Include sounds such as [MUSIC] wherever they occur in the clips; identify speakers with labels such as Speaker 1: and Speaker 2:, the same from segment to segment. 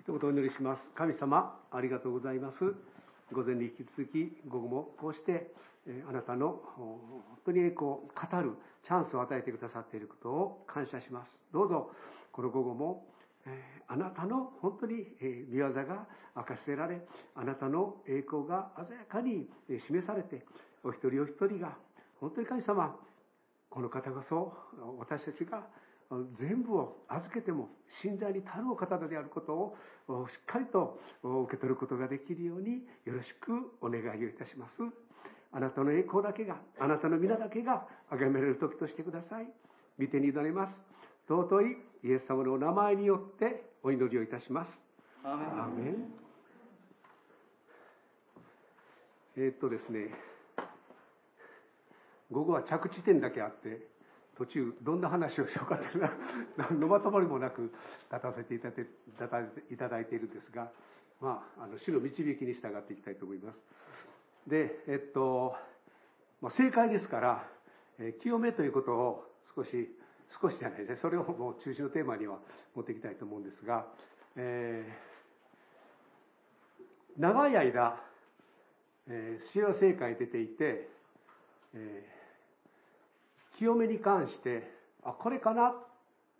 Speaker 1: 一言お祈りします。神様、ありがとうございます。午前に引き続き、午後もこうして、あなたの本当に栄光を語るチャンスを与えてくださっていることを感謝します。どうぞ、この午後も、あなたの本当に見業が明かせられ、あなたの栄光が鮮やかに示されて、お一人お一人が、本当に神様、この方こそ私たちが全部を預けても信頼に足るお方であることをしっかりと受け取ることができるようによろしくお願いをいたします。あなたの栄光だけが、あなたの皆だけが崇められる時としてください。見てに委ねます。尊いイエス様のお名前によってお祈りをいたします。アーメン。えー、っとですね、午後は着地点だけあって、途中どんな話をしようかというのは何のまとまりもなく立たせていただいているんですが、まあ、あの主の導きに従っていきたいと思います。で、えっと、まあ、正解ですから、え清めということを少し、少しじゃないですね、それをもう中心のテーマには持っていきたいと思うんですが、えー、長い間、えー、主要正解に出ていて、えー清めに関して、あ、これかなっ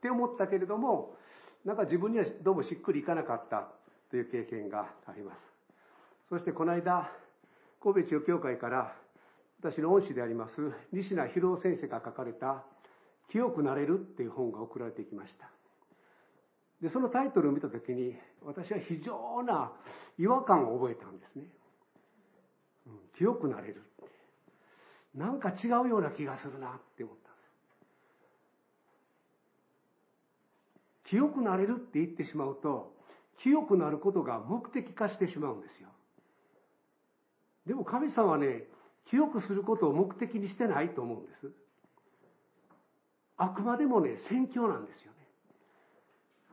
Speaker 1: て思ったけれども、なんか自分にはどうもしっくりいかなかったという経験があります。そしてこの間、神戸中教会から私の恩師であります西名博夫先生が書かれた「清くなれる」っていう本が送られてきました。で、そのタイトルを見たときに私は非常な違和感を覚えたんですね。うん、清くなれる。なんか違うような気がするなって思ったんです。清くなれるって言ってしまうと、清くなることが目的化してしまうんですよ。でも神様はね、清くすることを目的にしてないと思うんです。あくまでもね、宣教なんですよね。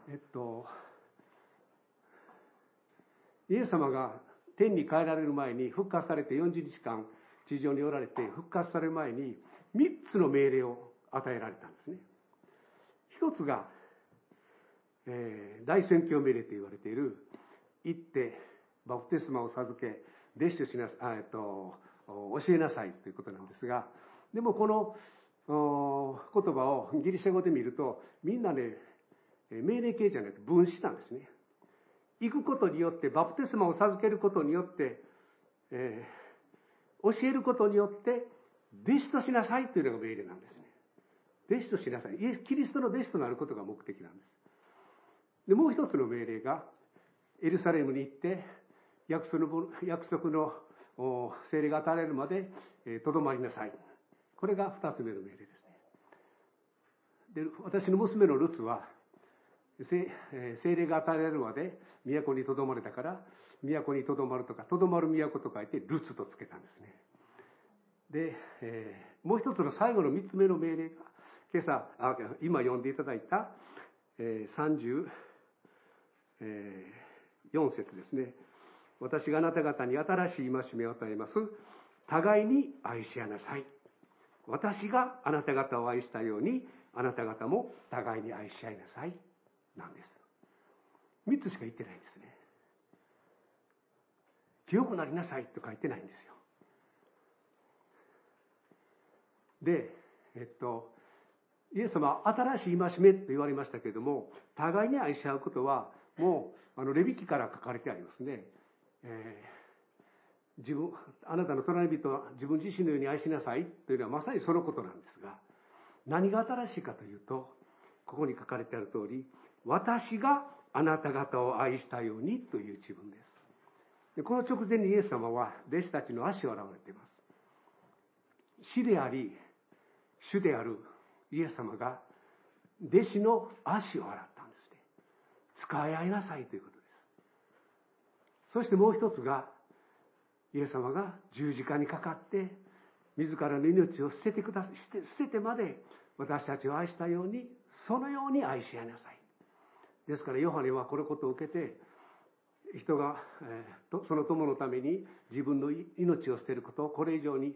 Speaker 1: えっと、イエス様が天に帰られる前に復活されて40日間地上におられて復活される前に3つの命令を与えられたんですね。一つが、えー、大宣教命令と言われている、行ってバプテスマを授け、弟子としなさい、えっと、教えなさいということなんですが、でもこの言葉をギリシャ語で見ると、みんなね、命令形じゃなくて分子なんですね。行くことによって、バプテスマを授けることによって、えー教えることによって、弟子としなさいというのが命令なんですね。弟子としなさい。イエス・キリストの弟子となることが目的なんです。で、もう一つの命令が、エルサレムに行って、約束の約束の精霊が与えられるまでとどまりなさい。これが二つ目の命令ですね。で、私の娘のルツは、精霊が与えられるまで都にとどまれたから、都にとどまるとか、とどまる都と書いて、ルツとつけたんですね。で、えー、もう一つの最後の三つ目の命令が、今朝、あ今読んでいただいた、えー、34節ですね。私があなた方に新しい戒めを与えます。互いに愛し合いなさい。私があなた方を愛したように、あなた方も互いに愛し合いなさい。なんです。三つしか言ってないんですね。清くなりなさいと書いてないんですよ。で、えっと、イエス様は新しい戒めと言われましたけれども、互いに愛し合うことは、もう、あの、レビキから書かれてありますね。えー、自分、あなたの隣人は自分自身のように愛しなさいというのはまさにそのことなんですが、何が新しいかというと、ここに書かれてある通り、私があなた方を愛したようにという自分です。でこの直前にイエス様は弟子たちの足を洗われています。死であり、主であるイエス様が弟子の足を洗ったんですね。使い合いなさいということです。そしてもう一つが、イエス様が十字架にかかって、自らの命を捨ててください、捨ててまで私たちを愛したように、そのように愛し合いなさい。ですから、ヨハネはこのことを受けて、人が、えー、その友のために自分の命を捨てること、これ以上に、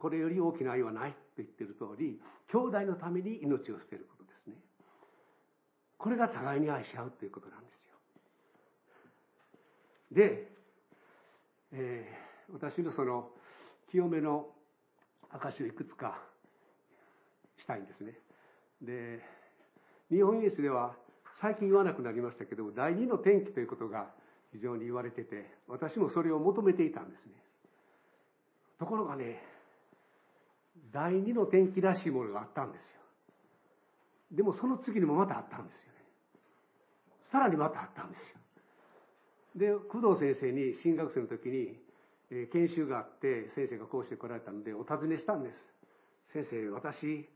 Speaker 1: これより大きな愛はないと言っている通り、兄弟のために命を捨てることですね。これが互いに愛し合うということなんですよ。で、えー、私のその清めの証をいくつかしたいんですね。で、日本イエスでは最近言わなくなりましたけども、第二の天気ということが非常に言われてて、私もそれを求めていたんですね。ところがね、第二の天気らしいものがあったんですよ。でもその次にもまたあったんですよね。さらにまたあったんですよ。で、工藤先生に進学生の時に、えー、研修があって先生がこうして来られたのでお尋ねしたんです。先生、私、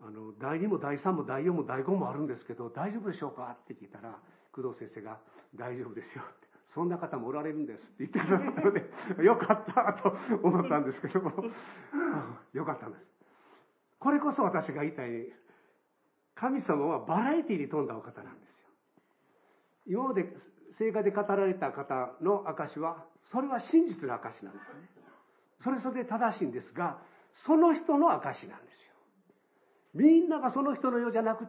Speaker 1: あの、第2も第3も第4も第5もあるんですけど、大丈夫でしょうか？って聞いたら、工藤先生が、大丈夫ですよって。そんな方もおられるんですって言ってくださったので、[LAUGHS] よかったと思ったんですけども、[LAUGHS] よかったんです。これこそ私が言いたい、神様はバラエティに富んだお方なんですよ。今まで聖歌で語られた方の証は、それは真実の証なんですね。それそれで正しいんですが、その人の証なんですよ。みんながその人のようじゃなく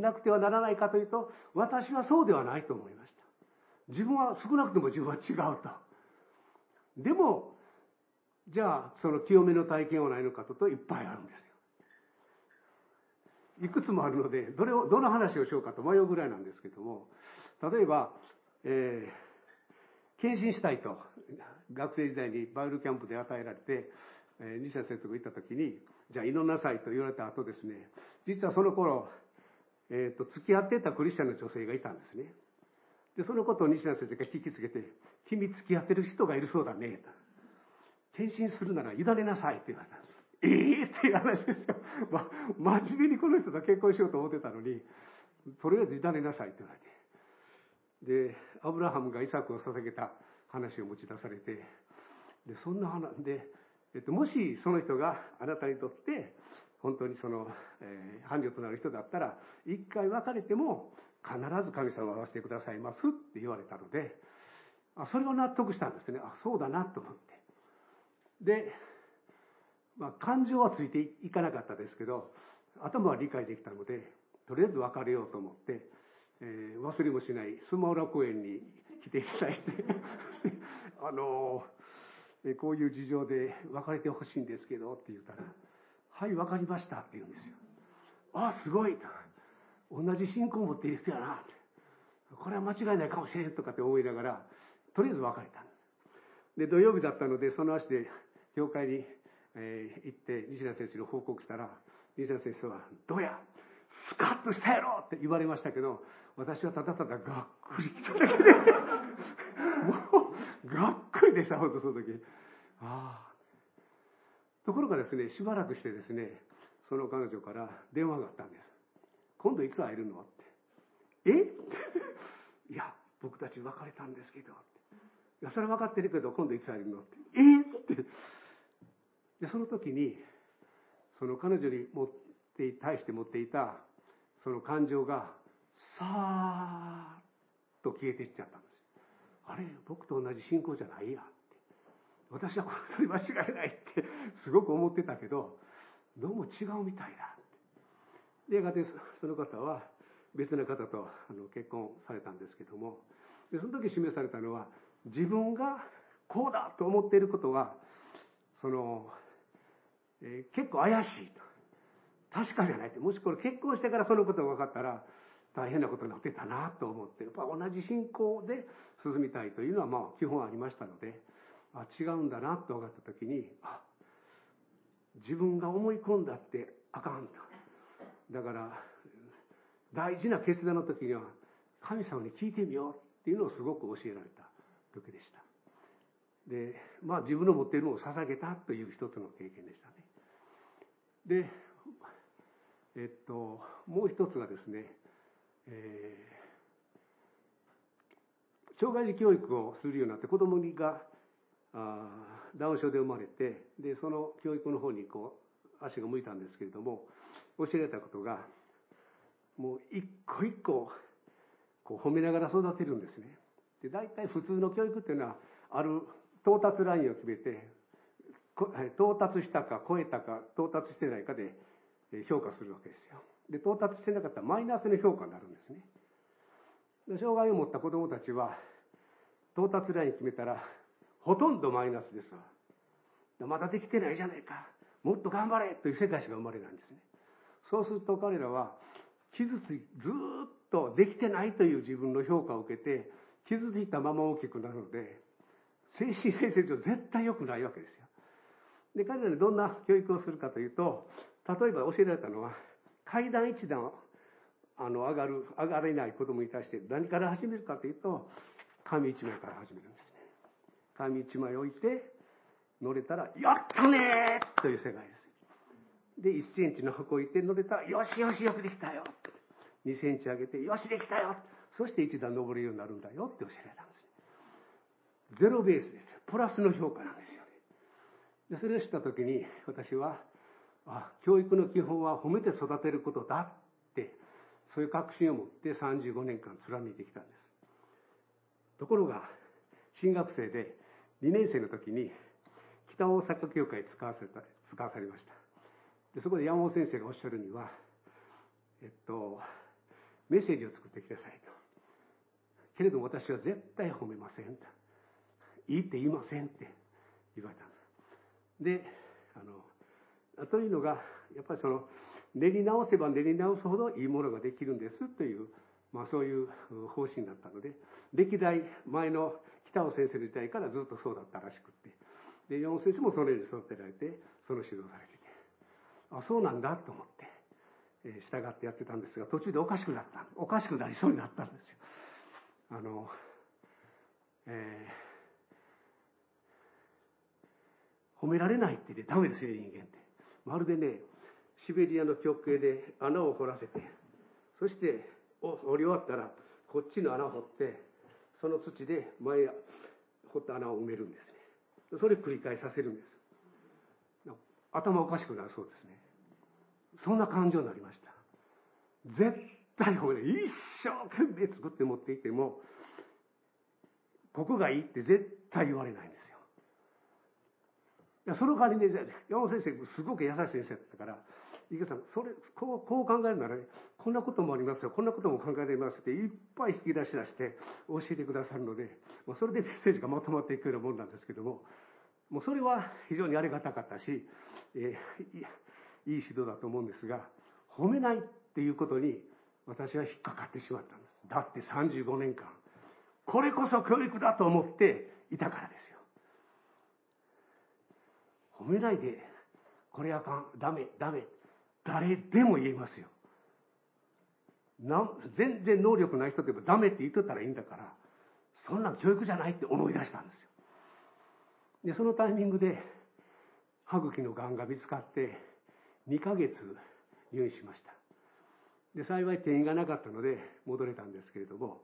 Speaker 1: なくてはならないかというと、私はそうではないと思いました。自分は、少なくとも自分は違うと。でも、じゃあ、その清めの体験はないのかとと、いっぱいあるんですよ。いくつもあるので、どれを、どの話をしようかと迷うぐらいなんですけども、例えば、えー、献身したいと、学生時代にバイルキャンプで与えられて、えー、西田先生と行った時に、じゃあ祈んなさいと言われた後ですね、実はその頃、えっ、ー、と、付き合ってたクリスチャンの女性がいたんですね。で、そのことを西田先生が聞きつけて、君付き合ってる人がいるそうだね、と。献身するなら委ねなさいって言われたんです。ええー、っていう話ですよ。ま、真面目にこの人と結婚しようと思ってたのに、とりあえず委ねなさいって言われて。で、アブラハムがイサクを捧げた話を持ち出されて、で、そんな話で、えっと、もしその人があなたにとって本当にその、えー、伴侶となる人だったら一回別れても必ず神様を会わせてくださいますって言われたのであそれを納得したんですね。あそうだなと思って。で、まあ、感情はついていかなかったですけど頭は理解できたのでとりあえず別れようと思って、えー、忘れもしないスマウラ公園に来ていただいて [LAUGHS] あのーこういう事情で [LAUGHS] 別れてほしいんですけどって言ったら、はい、分かりましたって言うんですよ。あ、すごいと。同じ信仰を持っている人やなって。これは間違いないかもしれんとかって思いながら、とりあえず別れたんです。で、土曜日だったので、その足で教会に、えー、行って、西田先生に報告したら、西田先生は、どうやスカッとしたやろって言われましたけど、私はただただがっくり来ただけで、もう、がっくりでした、本当その時。ああ。ところがですね、しばらくしてですね、その彼女から電話があったんです。今度いつ会えるのって。え？[LAUGHS] いや、僕たち別れたんですけど。いや、それは分かってるけど、今度いつ会えるのって。え？って。で、その時に、その彼女に持って対して持っていた、その感情が、さーっと消えていっちゃったんです。あれ、僕と同じ信仰じゃないやって。私はこの人に間違いないってすごく思ってたけど、どうも違うみたいだって。で、やがてその方は別な方とあの結婚されたんですけども、でその時示されたのは、自分がこうだと思っていることは、その、えー、結構怪しいと。確かじゃないって。もしこれ結婚してからそのことが分かったら、大変なことになってたなと思って、やっぱ同じ信仰で進みたいというのはまあ基本ありましたので、あ違うんだなと分かった時に、あ自分が思い込んだってあかんと。だから、大事な決断の時には、神様に聞いてみようっていうのをすごく教えられた時でした。で、まあ自分の持っているのを捧げたという一つの経験でしたね。で、えっと、もう一つがですね、えー、障害児教育をするようになって子供があダウン症で生まれてでその教育の方にこう足が向いたんですけれども教えられたことがもう一個一個こう褒めながら育てるんですねで大体普通の教育っていうのはある到達ラインを決めて到達したか超えたか到達してないかで評価するわけですよで、到達してなかったらマイナスの評価になるんですね。障害を持った子供たちは、到達ライン決めたら、ほとんどマイナスですわ。まだできてないじゃないか。もっと頑張れという世界史が生まれなんですね。そうすると彼らは、傷つい、ずっとできてないという自分の評価を受けて、傷ついたまま大きくなるので、精神衛生上絶対良くないわけですよ。で、彼らにどんな教育をするかというと、例えば教えられたのは、階段一段あの上がる、上がれない子供に対して何から始めるかというと、紙一枚から始めるんですね。紙一枚置いて、乗れたら、やったねーという世界です。で、1センチの箱置いて乗れたら、よしよしよくできたよ。2センチ上げて、よしできたよ。そして一段登るようになるんだよって教えられたんです。ゼロベースです。プラスの評価なんですよね。で、それを知ったときに、私は、あ、教育の基本は褒めて育てることだ、そういう確信を持って35年間貫いてきたんです。ところが、新学生で2年生の時に、北大阪教会使わせた、使わされました。で、そこで山本先生がおっしゃるには、えっと、メッセージを作ってきなさいと。けれども私は絶対褒めませんと。いいって言いませんって言われたんです。で、あの、というのが、やっぱりその、練り直せば練り直すほどいいものができるんですという、まあそういう方針だったので、歴代前の北尾先生の時代からずっとそうだったらしくって、で、山本先生もそのように育てられて、その指導されてて、あ、そうなんだと思って、え、従ってやってたんですが、途中でおかしくなった。おかしくなりそうになったんですよ。あの、えー、褒められないって言ってダメですよ、人間って。まるでね、シベリアの極刑で穴を掘らせて、そして掘り終わったら、こっちの穴を掘って、その土で前掘った穴を埋めるんですね。それを繰り返させるんです。頭おかしくなるそうですね。そんな感情になりました。絶対これ、一生懸命作って持っていても、ここがいいって絶対言われないんですよ。その代わりね、山本先生、すごく優しい先生だったから、池さん、それ、こう、こう考えるなら、ね、こんなこともありますよ、こんなことも考えられますって、いっぱい引き出し出して教えてくださるので、もうそれでメッセージがまとまっていくようなもんなんですけども、もうそれは非常にありがたかったし、えー、いい指導だと思うんですが、褒めないっていうことに私は引っかかってしまったんです。だって35年間、これこそ教育だと思っていたからですよ。褒めないで、これあかん、ダメ、ダメ。誰でも言えますよ。な全然能力ない人でもダメって言っとったらいいんだから、そんな教育じゃないって思い出したんですよ。で、そのタイミングで、歯茎のがんが見つかって、2ヶ月入院しました。で、幸い転院がなかったので戻れたんですけれども、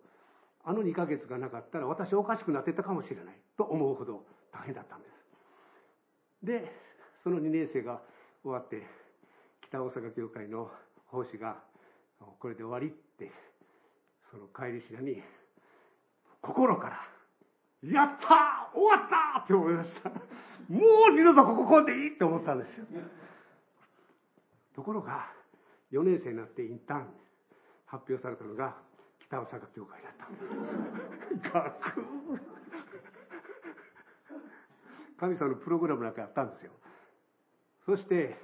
Speaker 1: あの2ヶ月がなかったら私おかしくなってたかもしれないと思うほど大変だったんです。で、その2年生が終わって、北大阪教会の奉仕がこれで終わりって、その帰りしなに、心から、やった終わったって思いました。もう二度とここ来んでいいって思ったんですよ。ところが、4年生になってインターン発表されたのが、北大阪教会だったんです。ガク神様のプログラムなんかやったんですよ。そして、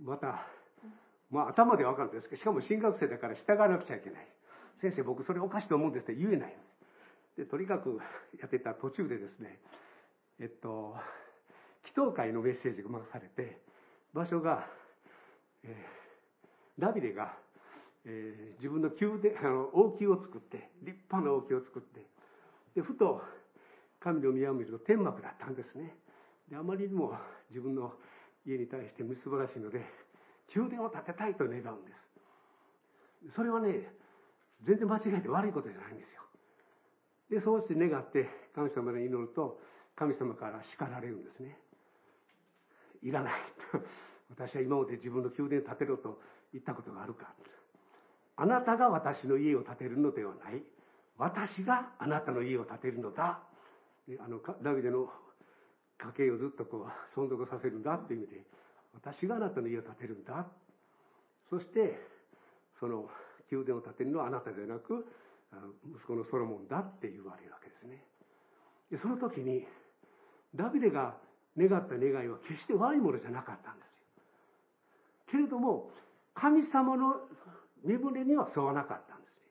Speaker 1: また、まあ頭でわかるんですけど、しかも新学生だから従わなくちゃいけない。先生僕それおかしいと思うんですって言えない。で、とにかくやってた途中でですね、えっと、祈祷会のメッセージが回されて、場所が、えー、ダビデが、えー、自分の宮殿、あの、王宮を作って、立派な王宮を作って、で、ふと神の宮を見ると天幕だったんですね。で、あまりにも自分の家に対してみすばらしいので、宮殿を建てたいと願うんです。それはね、全然間違えて悪いことじゃないんですよ。で、そうして願って神様に祈ると、神様から叱られるんですね。いらない。[LAUGHS] 私は今まで自分の宮殿を建てろと言ったことがあるか。あなたが私の家を建てるのではない。私があなたの家を建てるのだ。あの、ダビデの家計をずっとこう存続させるんだっていう意味で私があなたの家を建てるんだ。そしてその宮殿を建てるのはあなたではなく息子のソロモンだって言われるわけですね。でその時にダビデが願った願いは決して悪いものじゃなかったんですよ。けれども神様の身胸には沿わなかったんですね。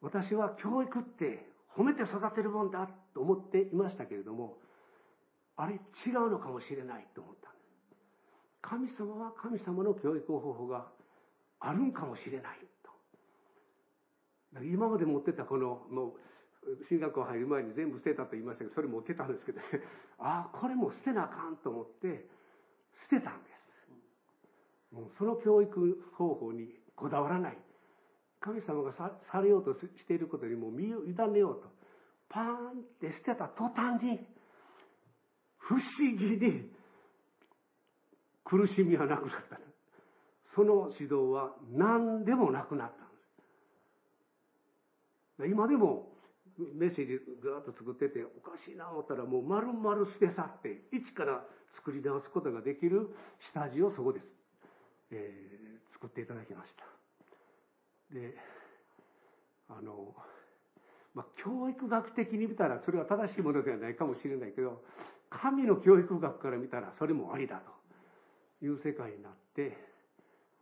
Speaker 1: 私は教育って褒めて育てるもんだと思っていましたけれどもあれ違うのかもしれないと思ったんです。神様は神様の教育方法があるんかもしれないと。今まで持ってたこのもう進学校入る前に全部捨てたと言いましたけどそれ持ってたんですけど、ああこれも捨てなあかんと思って捨てたんです。もうその教育方法にこだわらない。神様がさされようとしていることにも身を委ねようと。パーンって捨てた途端に不思議に苦しみはなくなった。その指導は何でもなくなったんです。今でもメッセージぐーっと作ってておかしいな思ったらもう丸々捨て去って一から作り直すことができる下地をそこです、えー、作っていただきました。であのまあ、教育学的に見たらそれは正しいものではないかもしれないけど神の教育学から見たらそれもありだという世界になって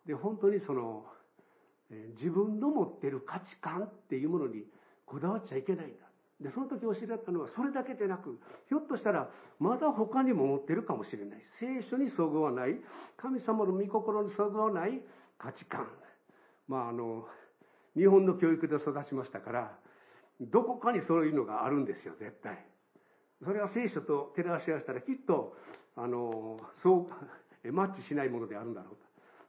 Speaker 1: で本当にその自分の持ってる価値観っていうものにこだわっちゃいけないんだ。でその時教えられたのはそれだけでなくひょっとしたらまだ他にも持ってるかもしれない。聖書にそぐわない。神様の御心にそぐわない価値観。まああの日本の教育で育ちましたからどこかにそういうのがあるんですよ絶対それは聖書と照らし合わせたらきっとあのそうマッチしないものであるんだろうと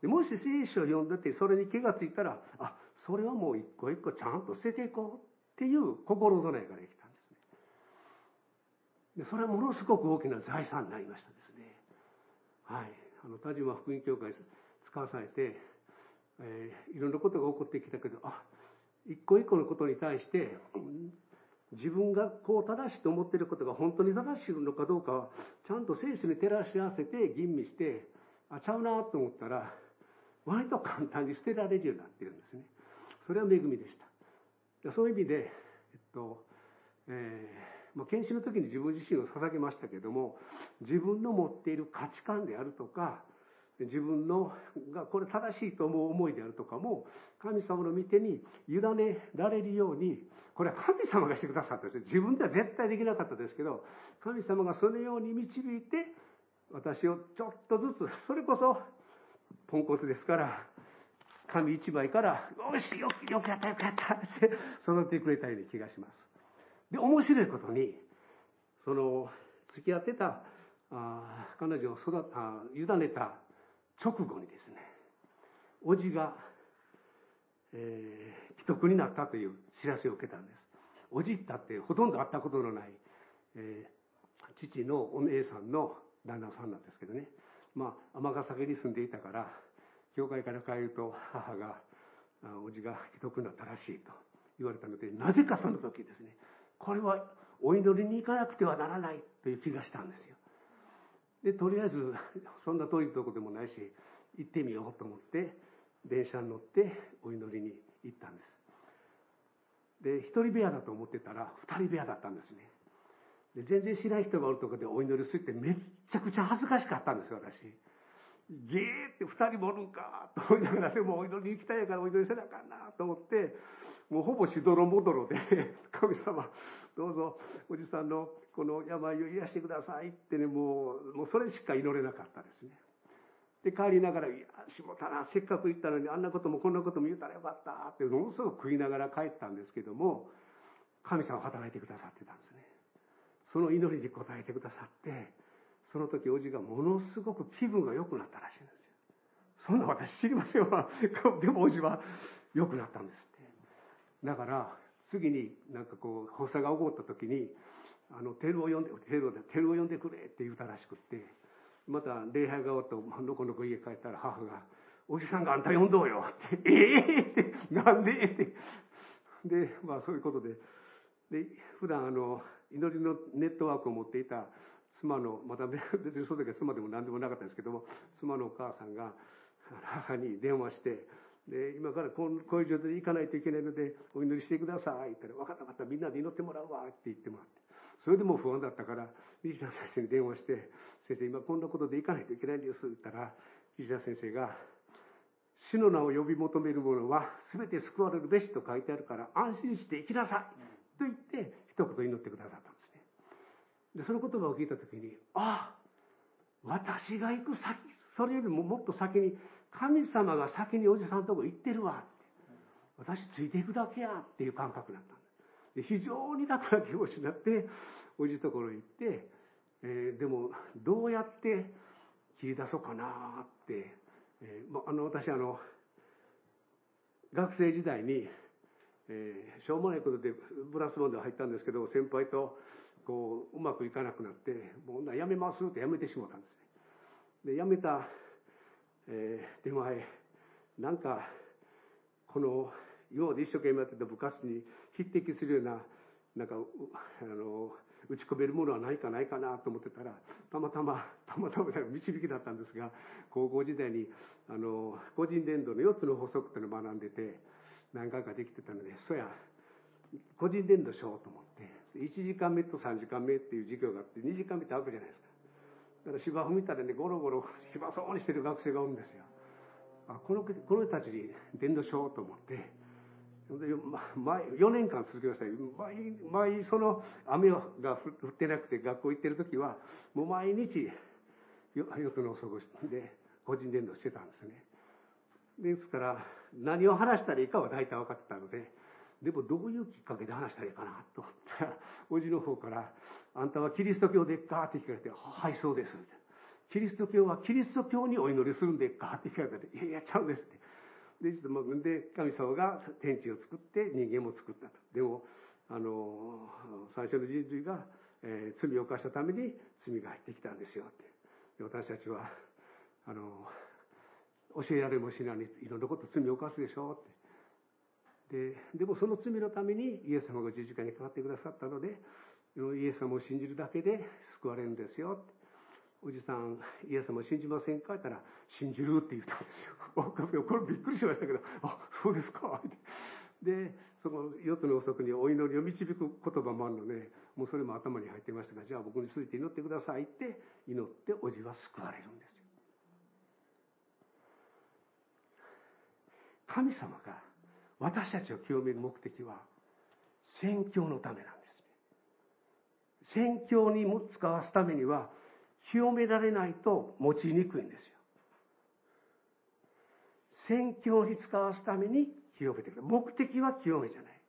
Speaker 1: でもし聖書を読んでてそれに気がついたらあそれはもう一個一個ちゃんと捨てていこうっていう心備えができたんですね。でそれはものすごく大きな財産になりましたですね。はい。あの、田島福音教会使わされて、えー、いろんなことが起こってきたけど、あ、一個一個のことに対して、自分がこう正しいと思っていることが本当に正しいのかどうかは、ちゃんと聖書に照らし合わせて吟味して、あ、ちゃうなと思ったら、割と簡単に捨てられるようになっているんですね。それは恵みでした。そういう意味で、えっと、えー、まあ、研修の時に自分自身を捧げましたけども、自分の持っている価値観であるとか、自分のがこれ正しいと思う思いであるとかも神様の御手に委ねられるようにこれは神様がしてくださったんです自分では絶対できなかったですけど神様がそのように導いて私をちょっとずつそれこそポンコツですから紙一枚から、よし、よく、よくやった、よくやったって育ってくれたような気がします。で、面白いことに、その、付き合ってた、あ彼女を育あ委ねた直後にですね、叔父が、えー、既得になったという知らせを受けたんです。おじったってほとんど会ったことのない、えー、父のお姉さんの旦那さんなんですけどね。まあ、尼崎に住んでいたから、教会から帰ると母が、おじが既得になったらしいと言われたので、なぜかその時ですね、これはお祈りに行かなくてはならないという気がしたんですよ。で、とりあえず、[LAUGHS] そんな遠いとこでもないし、行ってみようと思って、電車に乗ってお祈りに行ったんです。で、一人部屋だと思ってたら、二人部屋だったんですね。で全然知らない人がおるとこでお祈りするってめっちゃくちゃ恥ずかしかったんですよ、私。ゲーって二人もおるんかと思いながら、でもお祈りに行きたいからお祈りせなあかんなと思って、もうほぼしどろもどろで、神様、どうぞおじさんのこの病を癒してくださいってね、もう、もうそれしか祈れなかったですね。で、帰りながら、いや、しもたな、せっかく行ったのにあんなこともこんなことも言うたらよかったって、ものすごく食いながら帰ったんですけども、神様働いてくださってたんですね。その祈りに応えてくださって、その時おじがものすごく気分が良くなったらしいんですよ。そんな私知りませんわ。[LAUGHS] でもおじは良くなったんですっ。だから、次になんかこう、発作が起こった時に、あの、テルを呼んで、テルを、テルを呼んでくれって言ったらしくって、また礼拝が終わったのこのこ家帰ったら母が、おじさんがあんた呼んどうよって、ええ？ー、って、なんで？って。で、まあそういうことで、で、普段あの、祈りのネットワークを持っていた妻の、また別にその時は妻でも何でもなかったんですけども、妻のお母さんが母に電話して、で、今からこういう状態で行かないといけないので、お祈りしてください。って言ったら、分かった分かった、みんなで祈ってもらうわ。って言ってもらって。それでも不安だったから、西田先生に電話して、先生、今こんなことで行かないといけないんです。って言ったら、西田先生が、主の名を呼び求める者は全て救われるべしと書いてあるから安心して生きなさいと言って一言祈ってくださったんですね。で、その言葉を聞いたときに、ああ、私が行く先、それよりももっと先に神様が先におじさんのとこ行ってるわて。私ついていくだけやっていう感覚だったんで非常に楽な気持ちになって、おじところに行って、えー、でも、どうやって切り出そうかなって、えー、あの、私あの、学生時代に、えー、しょうもないことでブラスボンで入ったんですけど、先輩とこう、うまくいかなくなって、もうやめますってやめてしまったんですね。で、やめたえー、手前、なんか、この、今まで一生懸命やってた部活に匹敵するような、なんか、あの、打ち込めるものはないかないかなと思ってたら、たまたま、[LAUGHS] たまたま導きだったんですが、高校時代に、あの、個人伝道の4つの法則っていうのを学んでて、何回かできてたので、そや、個人伝道しようと思って、1時間目と3時間目っていう授業があって、2時間目ってあるじゃないですか。だから芝生見たらね、ゴロゴロ暇そうにしてる学生がおるんですよ。あこのこの人たちに伝道しようと思って、で毎4年間続けました毎毎その雨が降ってなくて学校行ってる時はもう毎日よくの遅くで個人伝道してたんですね。ですから何を話したらいいかは大体分かってたのででもどういうきっかけで話したらいいかなと思ったら、おじの方から、あんたはキリスト教でっかって聞かれて、はい、そうです。キリスト教はキリスト教にお祈りするんでっかって聞かれて、いやいや、ちゃうんですって。で、ちょっとまあ、で、神様が天地を作って人間も作ったと。でも、あの、最初の人類が、えー、罪を犯したために罪が入ってきたんですよって。で私たちは、あの、教えられもしないにいろんなこと罪を犯すでしょうって。ででもその罪のためにイエス様が十字架にかかってくださったのでイエス様を信じるだけで救われるんですよ。おじさんイエス様を信じませんか？って言ったら信じるって言ったんですよ。[LAUGHS] これびっくりしましたけどあそうですか？って。でその四つの遅くにお祈りを導く言葉もあるのでもうそれも頭に入っていましたがじゃあ僕について祈ってくださいって祈っておじは救われるんですよ。神様が私たちを清める目的は宣教のためなんですね。宣教にも使わすためには清められないと用いにくいんですよ。宣教に使わすために清めてくる。目的は清めじゃない。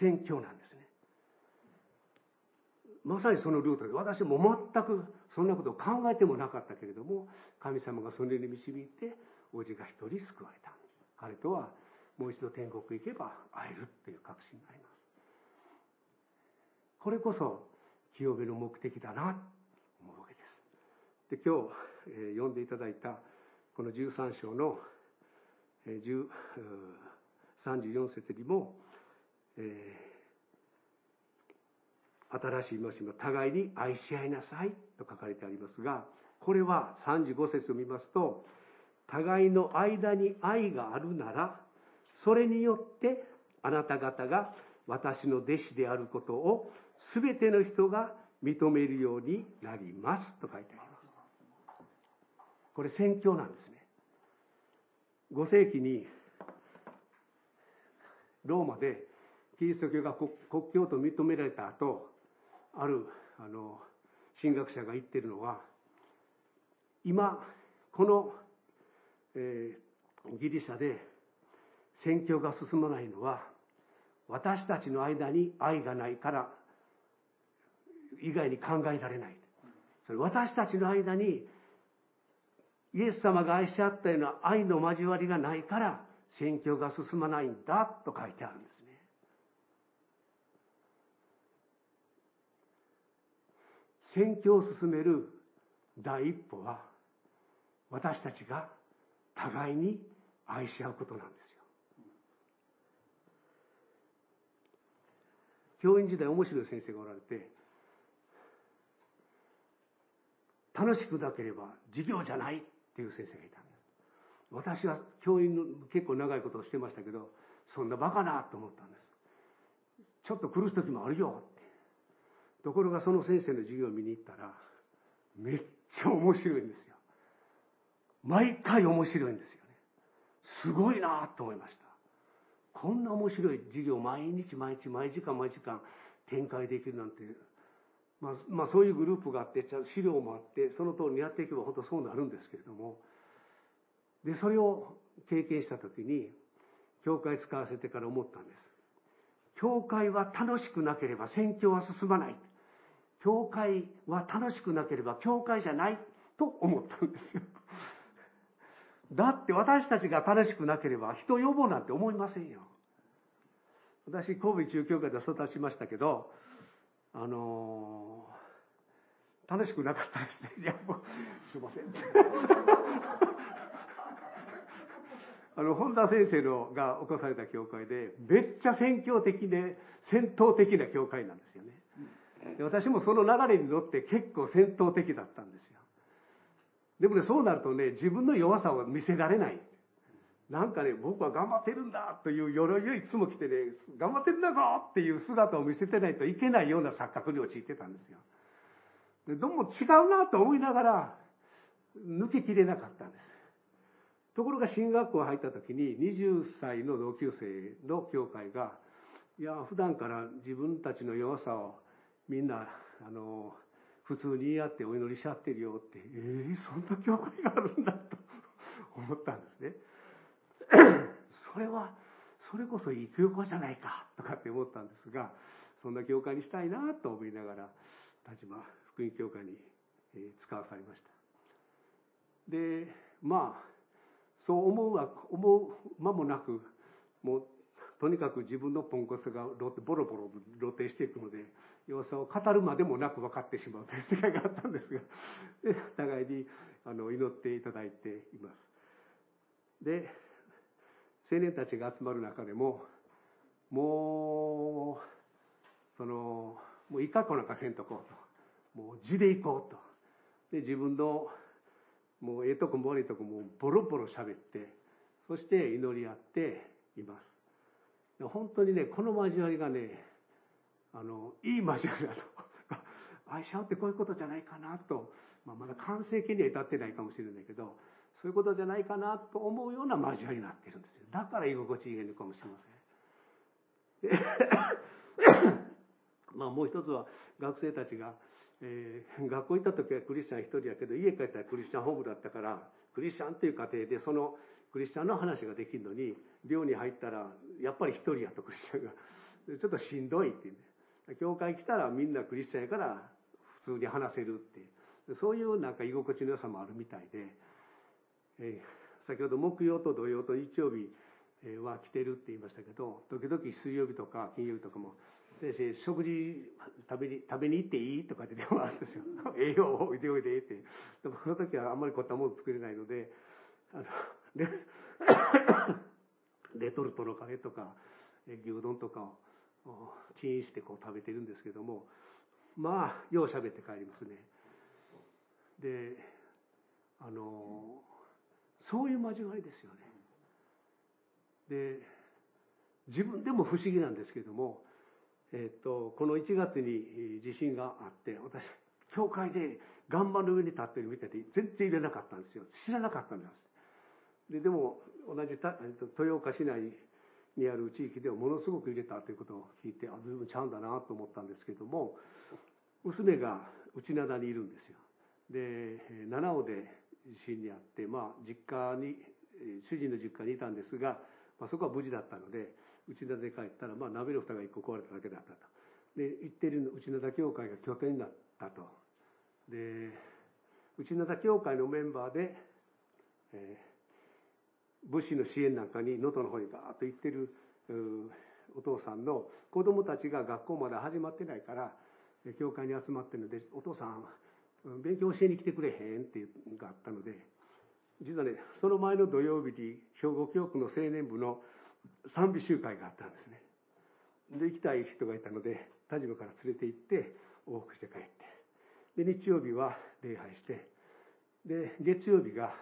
Speaker 1: 宣教なんですね。まさにそのルートで、私も全くそんなことを考えてもなかったけれども、神様がそれに導いて、おじが一人救われた。彼とはもう一度天国行けば会えるっていう確信があります。これこそ清めの目的だなと思うわけです。で、今日、えー、読んでいただいたこの13章の、えー、34節にも、えー、新しい戒め互いに愛し合いなさいと書かれてありますが、これは35節を見ますと、互いの間に愛があるなら、それによってあなた方が私の弟子であることを全ての人が認めるようになりますと書いてあります。これ宣教なんですね。5世紀にローマでキリスト教が国教と認められた後、あるあの神学者が言ってるのは、今、この、えー、ギリシャで宣教が進まないのは、私たちの間に愛がないから以外に考えられない。それ私たちの間にイエス様が愛し合ったような愛の交わりがないから宣教が進まないんだと書いてあるんですね。宣教を進める第一歩は私たちが互いに愛し合うことなんです。教員時代面白い先生がおられて、楽しくなければ授業じゃないっていう先生がいたんです。私は教員の結構長いことをしてましたけど、そんなバカなと思ったんです。ちょっと苦しい時もあるよって。ところがその先生の授業を見に行ったら、めっちゃ面白いんですよ。毎回面白いんですよね。すごいなと思いました。こんな面白い授業を毎日毎日毎時間毎時間展開できるなんて、まあ、まあ、そういうグループがあって、ちゃんと資料もあって、その通りにやっていけば本当そうなるんですけれども、で、それを経験したときに、教会使わせてから思ったんです。教会は楽しくなければ宣教は進まない。教会は楽しくなければ教会じゃないと思ったんですよ。だって私たちが楽しくなければ人呼ぼうなんて思いませんよ。私、神戸中教会で育ちましたけど、あのー、楽しくなかったですね。いや、もう、すいません。[LAUGHS] あの、本田先生のが起こされた教会で、めっちゃ宣教的で、戦闘的な教会なんですよね。で私もその流れに乗って結構戦闘的だったんですよ。でもね、そうなるとね、自分の弱さを見せられない。なんかね、僕は頑張ってるんだという鎧をいつも着てね、頑張ってるんだぞっていう姿を見せてないといけないような錯覚に陥ってたんですよ。でどうも違うなと思いながら、抜けきれなかったんです。ところが進学校入った時に20歳の同級生の教会が、いや、普段から自分たちの弱さをみんな、あの、普通に言い合ってお祈りし合ってるよって、えー、そんな教会があるんだと [LAUGHS] 思ったんですね。[CLEARS THROAT] それは、それこそいい教会じゃないかとかって思ったんですが、そんな教会にしたいなと思いながら、田島福音教会に使わされました。で、まあ、そう思うは、思う間もなく、もう、とにかく自分のポンコツがボロボロ露呈していくので、様子を語るまでもなく分かってしまうという世界があったんですが、で互いにあの祈っていただいています。で、青年たちが集まる中でも、もう、その、もういかこなんかせんとこうと。もう字でいこうと。で、自分の、もうええとこも悪いとこもボロボロ喋って、そして祈り合っています。本当にね、この交わりがね、あの、いい交わりだと。愛し合うってこういうことじゃないかなと、まあ、まだ完成形には至ってないかもしれないけど、そういうことじゃないかなと思うような交わりになってるんですよ。だから居心地いいのかもしれません。[LAUGHS] まあもう一つは学生たちが、えー、学校行った時はクリスチャン一人やけど家帰ったらクリスチャンホームだったからクリスチャンっていう家庭でそのクリスチャンの話ができるのに寮に入ったらやっぱり一人やとクリスチャンが [LAUGHS] ちょっとしんどいっていうね教会来たらみんなクリスチャンやから普通に話せるってそういうなんか居心地の良さもあるみたいで、えー、先ほど木曜と土曜と日曜日は来てるって言いましたけど時々水曜日とか金曜日とかも先生、食事食べに、食べに行っていいとかって電話 [LAUGHS] あるんですよ。[LAUGHS] 栄養を置いておいてって。でもその時はあんまり凝ったもの作れないので、あの、レ [COUGHS] レトルトのカレーとか、牛丼とかをチンしてこう食べてるんですけども、まあ、よう喋って帰りますね。で、あの、そういう交わりですよね。で、自分でも不思議なんですけども、えっと、この1月に地震があって、私、教会で岩盤の上に立ってる見てて、全然入れなかったんですよ。知らなかったんです。で、でも、同じ豊岡市内にある地域ではものすごく入れたということを聞いて、あ、随分ちゃうんだなと思ったんですけども、娘が内灘にいるんですよ。で、七尾で地震にあって、まあ、実家に、主人の実家にいたんですが、まあ、そこは無事だったので、内田で帰ったら、まあ、鍋の蓋が1個壊れただけだったと。で、行ってる内灘教会が拠点になったと。で、内灘教会のメンバーで、えー、物資の支援なんかに能登の方にガーッと行ってるお父さんの子供たちが学校まだ始まってないから、教会に集まってるので、お父さん、勉強教えに来てくれへんっていうのがあったので、実はね、その前の土曜日に兵庫教区の青年部の賛美集会があったんですね。で、行きたい人がいたので、田島から連れて行って、往復して帰って。で、日曜日は礼拝して、で、月曜日が、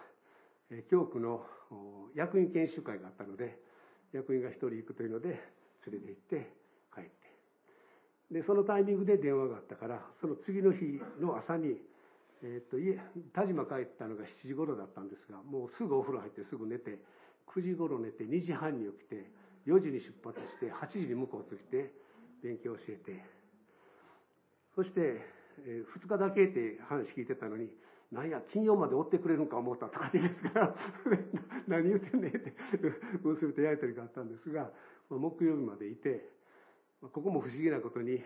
Speaker 1: 教区の役員研修会があったので、役員が一人行くというので、連れて行って帰って。で、そのタイミングで電話があったから、その次の日の朝に、えっ、と、家、田島帰ったのが7時頃だったんですが、もうすぐお風呂入ってすぐ寝て、9時頃寝て2時半に起きて、4時に出発して、8時に向こう着いて、勉強教えて、そして、えー、2日だけって話聞いてたのに、なんや、金曜まで追ってくれるんか思ったとかでですから、[LAUGHS] 何言ってんねんって、娘とやりとりがあったんですが、木曜日までいて、ここも不思議なことに、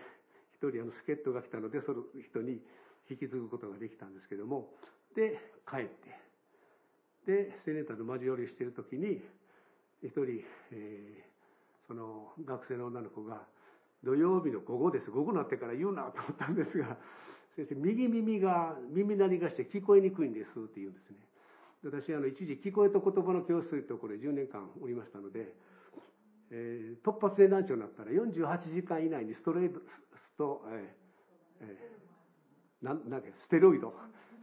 Speaker 1: 一人あの助っ人が来たので、その人に引き継ぐことができたんですけども、で、帰って、で、青年団の交わりをしているときに、一人、えー、その学生の女の子が、土曜日の午後です。午後になってから言うなと思ったんですが、先生、右耳が、耳鳴りがして聞こえにくいんですって言うんですね。私、あの、一時聞こえと言葉の教室というところで10年間おりましたので、えー、突発性難聴になったら48時間以内にストレイド、スト、えー、えー、なん、なんステロイド、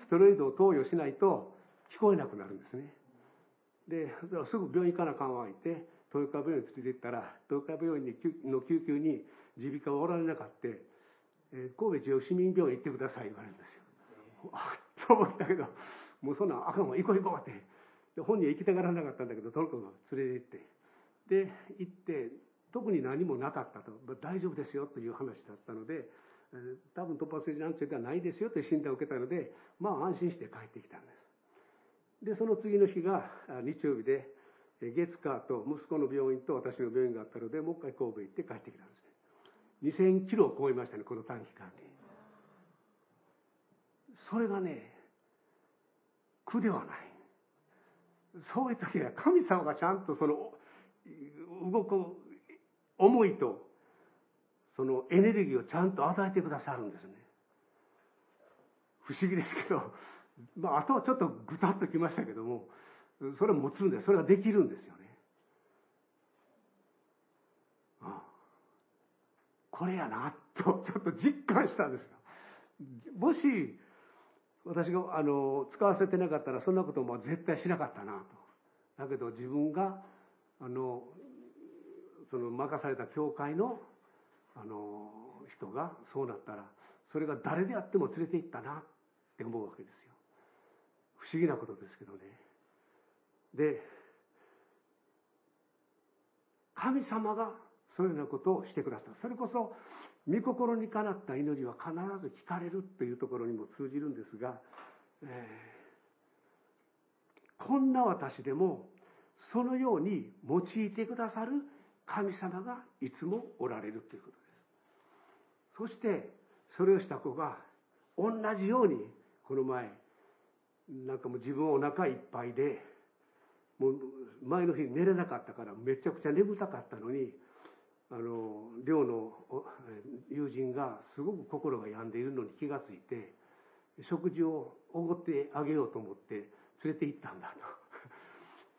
Speaker 1: ステロイドを投与しないと聞こえなくなるんですね。で、すぐ病院から緩和いて、東京病院に連れて行ったら、東京病院の救急に耳鼻科はおられなかった、えー、神戸中央市民病院行ってください言われるんですよ。あっと思ったけど、もうそんなんあかんわ、行こう行こうって。で本人は行きたがらなかったんだけど、トルコが連れて行って、で、行って、特に何もなかったと、大丈夫ですよという話だったので、多分突発性難聴ではないですよという診断を受けたので、まあ安心して帰ってきたんです。で、その次の日が日曜日で、月火と息子の病院と私の病院があったので、もう一回神戸行って帰ってきたんですね。2000キロを超えましたね、この短期間で。それがね、苦ではない。そういう時は神様がちゃんとその動く思いと、そのエネルギーをちゃんと与えてくださるんですね。不思議ですけど、まあ、あとはちょっとぐたっときましたけども、それを持つんです。それができるんですよね。ああこれやな、と、[LAUGHS] ちょっと実感したんですよ。もし、私が、あの、使わせてなかったら、そんなことも絶対しなかったな、と。だけど自分が、あの、その任された教会の、あの、人がそうなったら、それが誰であっても連れて行ったなって思うわけですよ。不思議なことですけどね。で、神様がそういうようなことをしてくださる。それこそ、御心にかなった祈りは必ず聞かれるというところにも通じるんですが、えー、こんな私でも、そのように用いてくださる神様がいつもおられるということです。そして、それをした子が、同じように、この前、なんかもう自分お腹いっぱいで、もう前の日寝れなかったからめちゃくちゃ眠たかったのに、あの、寮の友人がすごく心が病んでいるのに気がついて、食事をおごってあげようと思って連れて行ったんだ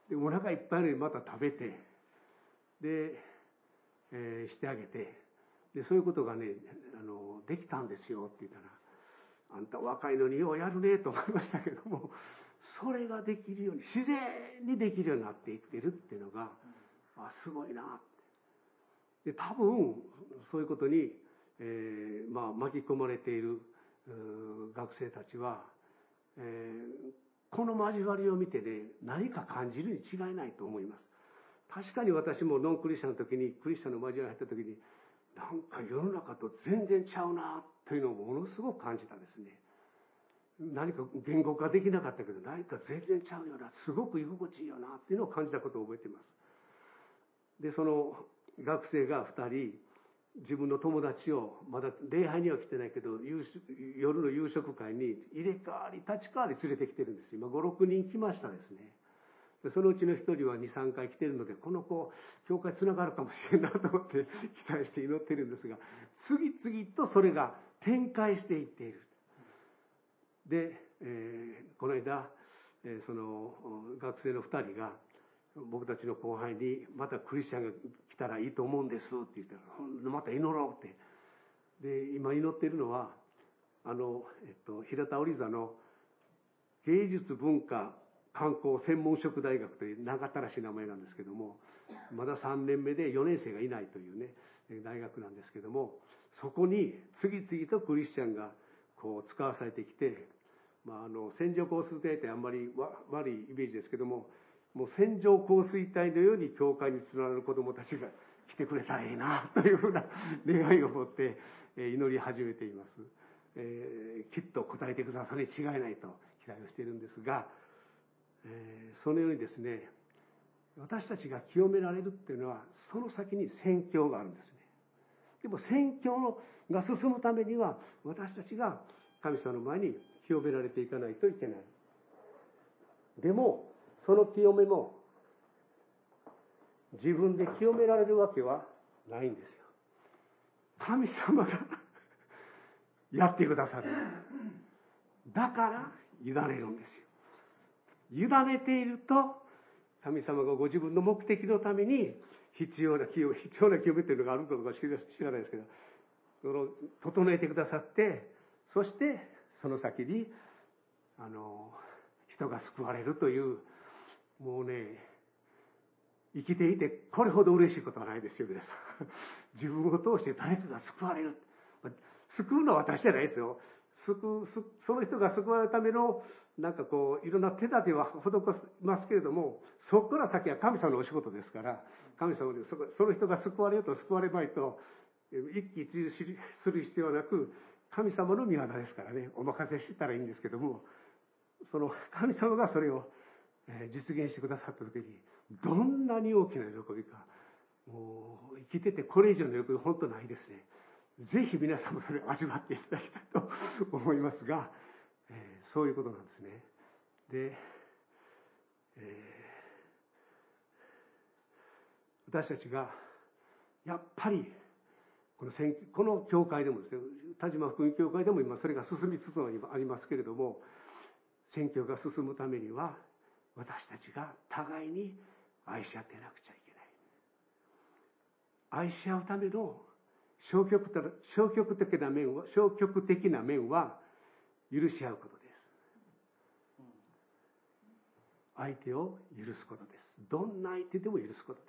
Speaker 1: と。で、お腹いっぱいのにまた食べて、で、えー、してあげて、で、そういうことがね、あの、できたんですよって言ったら、あんた若いのにようやるねと思いましたけども、それができるように、自然にできるようになっていってるっていうのが、あ、すごいなって。で、多分、そういうことに、えー、まあ、巻き込まれている学生たちは、えー、この交わりを見てね、何か感じるに違いないと思います。確かに私もノンクリスチャンの時に、クリスチャンの交わりに入った時に、なんか世の中と全然ちゃうなというのをものすごく感じたんですね。何か言語化できなかったけど、何か全然ちゃうような、すごく居心地いいよなっていうのを感じたことを覚えています。で、その学生が2人、自分の友達を、まだ礼拝には来てないけど、夜の夕食会に入れ替わり、立ち替わり連れてきてるんです。今5、6人来ましたですね。そのうちの一人は2、3回来てるので、この子、教会つながるかもしれんなと思って [LAUGHS] 期待して祈ってるんですが、次々とそれが展開していっている。で、えー、この間、えー、その学生の2人が、僕たちの後輩に、またクリスチャンがたらいいと思うんですって言ったら、また祈ろうって。で、今祈っているのは、あの、えっと、平田織座の芸術文化観光専門職大学という長ったらしい名前なんですけども、まだ3年目で4年生がいないというね、大学なんですけども、そこに次々とクリスチャンがこう使わされてきて、まあ、あの、線状降水帯ってあんまり悪いイメージですけども、もう線状降水帯のように教会につながる子供たちが来てくれたらいいな、というふうな願いを持って祈り始めています。えー、きっと答えてくださるに違いないと期待をしているんですが、えー、そのようにですね、私たちが清められるっていうのは、その先に宣教があるんですね。でも宣教が進むためには、私たちが神様の前に清められていかないといけない。でも、その清めも、自分で清められるわけはないんですよ。神様がやってくださる。だから、委ねるんですよ。委ねていると、神様がご自分の目的のために必要な清め、必要な清めというのがあるかどうか知らないですけど、その、整えてくださって、そして、その先に、あの、人が救われるという、もうね、生きていてこれほど嬉しいことはないですよ、皆さん。[LAUGHS] 自分を通して誰かが救われる。救うのは私じゃないですよ。救う、その人が救われるための、なんかこう、いろんな手立ては施しますけれども、そこから先は神様のお仕事ですから、神様でその人が救われようと救われまいと、一喜一憂する必要はなく、神様の御業ですからね、お任せしたらいいんですけども、その神様がそれを実現してくださった時に、どんなに大きな喜びか、もう生きててこれ以上の喜び本当ないですね。ぜひ皆さんもそれを味わっていただきたいと思いますが、えー、そういうことなんですね。で、えー、私たちが、やっぱり、この選この教会でもですね、田島福音教会でも今それが進みつつありますけれども、選挙が進むためには、私たちが互いに愛し合ってなくちゃいけない。愛し合うための消極消極的な面は、消極的な面は許し合うことです。相手を許すことです。どんな相手でも許すことで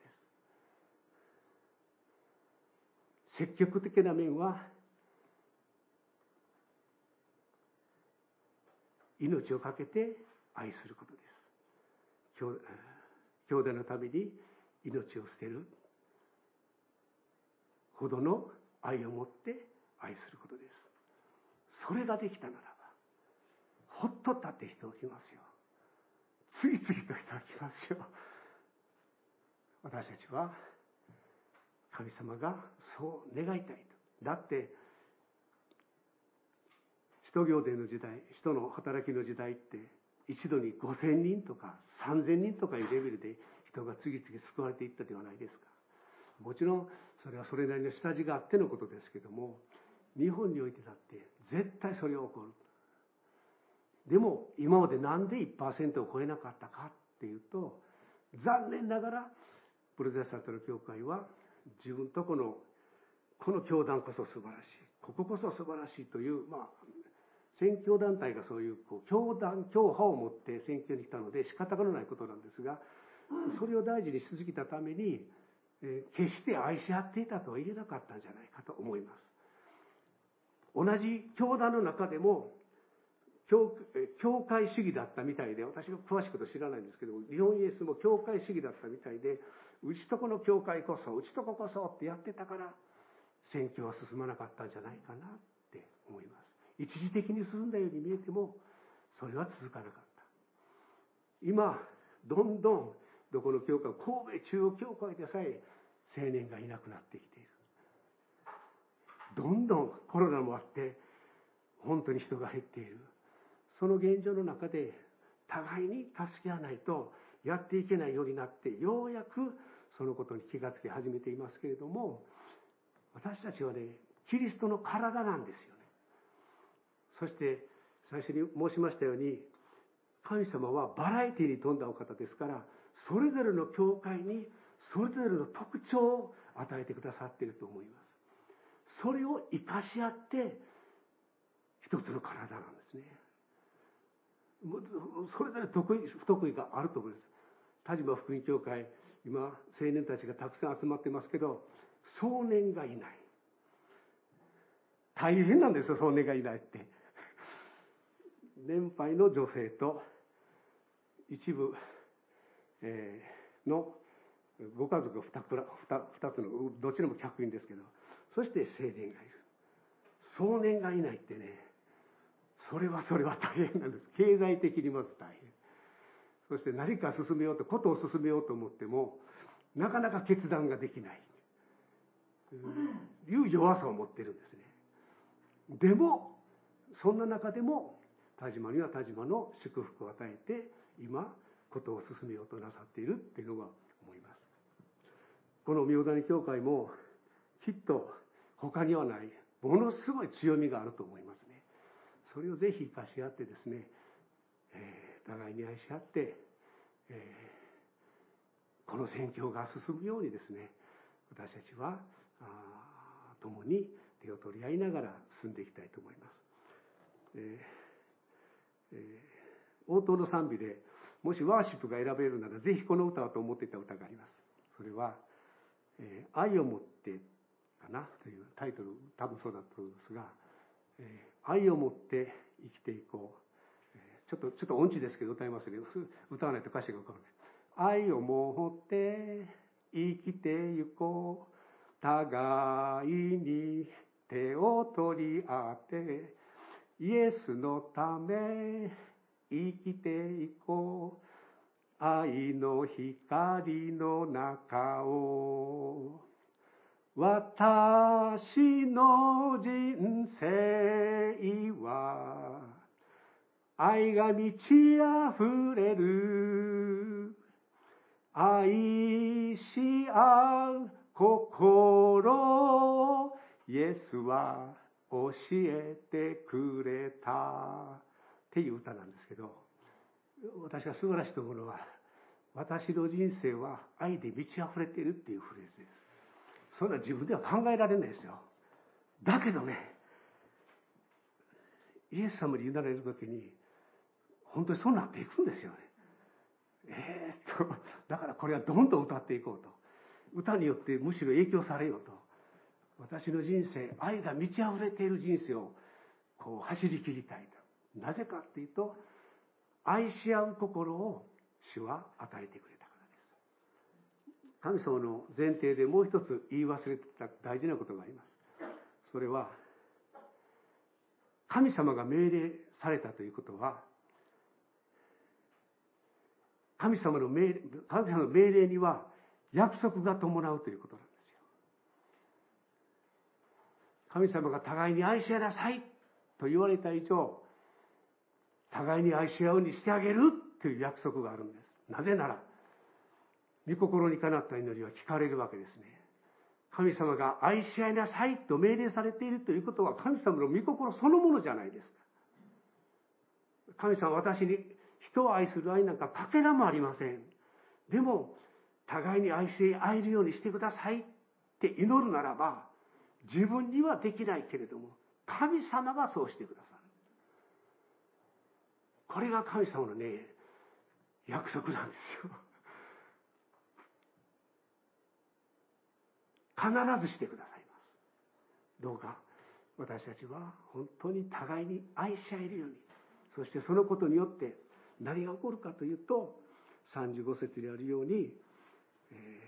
Speaker 1: す。積極的な面は、命を懸けて愛することです。兄弟のために命を捨てるほどの愛を持って愛することです。それができたならば、ほっとったって人が来ますよ。次々と人が来ますよ。私たちは、神様がそう願いたいと。だって、使徒行伝の時代、人の働きの時代って、一度に5000人とか3000人とかいうレベルで人が次々救われていったではないですか。もちろん、それはそれなりの下地があってのことですけども、日本においてだって絶対それが起こる。でも、今までなんで1%を超えなかったかっていうと、残念ながら、プロテスタントの教会は、自分とこの、この教団こそ素晴らしい。こここそ素晴らしいという、まあ、宣教団体がそういう、こう、教団、教派を持って宣教に来たので仕方がないことなんですが、それを大事にし続けたために、え決して愛し合っていたとは言えなかったんじゃないかと思います。同じ教団の中でも、教教会主義だったみたいで、私が詳しいこと知らないんですけども、日本イエスも教会主義だったみたいで、うちとこの教会こそ、うちとここそってやってたから、選挙は進まなかったんじゃないかなって思います。一時的に進んだように見えても、それは続かなかった。今、どんどんどこの教会、神戸中央教会でさえ青年がいなくなってきている。どんどんコロナもあって、本当に人が減っている。その現状の中で、互いに助け合わないとやっていけないようになって、ようやくそのことに気がつき始めていますけれども、私たちはね、キリストの体なんですよ。そして、最初に申しましたように、神様はバラエティに富んだお方ですから、それぞれの教会にそれぞれの特徴を与えてくださっていると思います。それを生かし合って、一つの体なんですね。それぞれ得意、不得意があると思います。田島福音教会、今、青年たちがたくさん集まってますけど、少年がいない。大変なんですよ、少年がいないって。年配の女性と、一部、えー、のご家族 2, 2, つの、どちらも客員ですけど、そして青年がいる。少年がいないってね、それはそれは大変なんです。経済的にまず大変。そして何か進めようと、ことを進めようと思っても、なかなか決断ができない。いう弱さを持ってるんですね。でも、そんな中でも、田島には田島の祝福を与えて、今、ことを進めようとなさっているっていうのが思います。この明谷教会も、きっと他にはない、ものすごい強みがあると思いますね。それをぜひ生かし合ってですね、えー、互いに愛し合って、えー、この宣教が進むようにですね、私たちは、共に手を取り合いながら進んでいきたいと思います。えー、応答の賛美で、もしワーシップが選べるなら、ぜひこの歌をと思っていた歌があります。それは、えー、愛を持ってかなというタイトル、多分そうだと思いますが、えー、愛を持って生きていこう。え、ちょっと、ちょっと音痴ですけど歌いますけど、歌わないと歌詞がわからない。愛を持って生きてゆこう。互いに手を取り合って、イエスのため生きていこう。愛の光の中を。私の人生は愛が満ち溢れる。愛し合う心イエスは教えてくれた。っていう歌なんですけど私が素晴らしいと思うのは私の人生は愛で満ち溢れているっていうフレーズです。そんな自分では考えられないですよ。だけどねイエス様に委ねる時に本当にそうなっていくんですよね。えー、っとだからこれはどんどん歌っていこうと。歌によってむしろ影響されようと。私の人生愛が満ち溢れている人生をこう走り切りたいと。なぜかっていうと愛し合う心を主は与えてくれたからです。神様の前提でもう一つ言い忘れてた大事なことがあります。それは神様が命令されたということは神様の命令神様の命令には約束が伴うということなんですよ。神様が互いに愛し合いなさいと言われた以上、互いに愛し合うにしてあげるという約束があるんです。なぜなら、御心にかなった祈りは聞かれるわけですね。神様が愛し合いなさいと命令されているということは神様の御心そのものじゃないですか。神様は私に人を愛する愛なんかかけらもありません。でも、互いに愛し合えるようにしてくださいって祈るならば、自分にはできないけれども、神様がそうしてくださる。これが神様のね、約束なんですよ。必ずしてくださいます。どうか私たちは本当に互いに愛し合えるように、そしてそのことによって何が起こるかというと、35節にあるようにえ、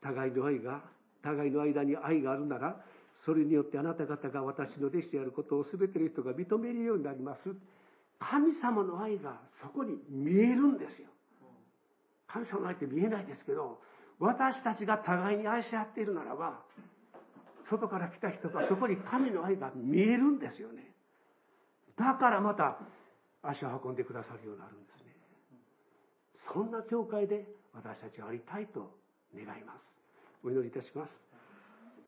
Speaker 1: 互いの愛が、互いの間に愛があるなら、それによってあなた方が私の弟子であることを全ての人が認めるようになります。神様の愛がそこに見えるんですよ。神様の愛って見えないですけど、私たちが互いに愛し合っているならば、外から来た人がそこに神の愛が見えるんですよね。だからまた足を運んでくださるようになるんですね。そんな教会で私たちはありたいと願います。お祈りいたします。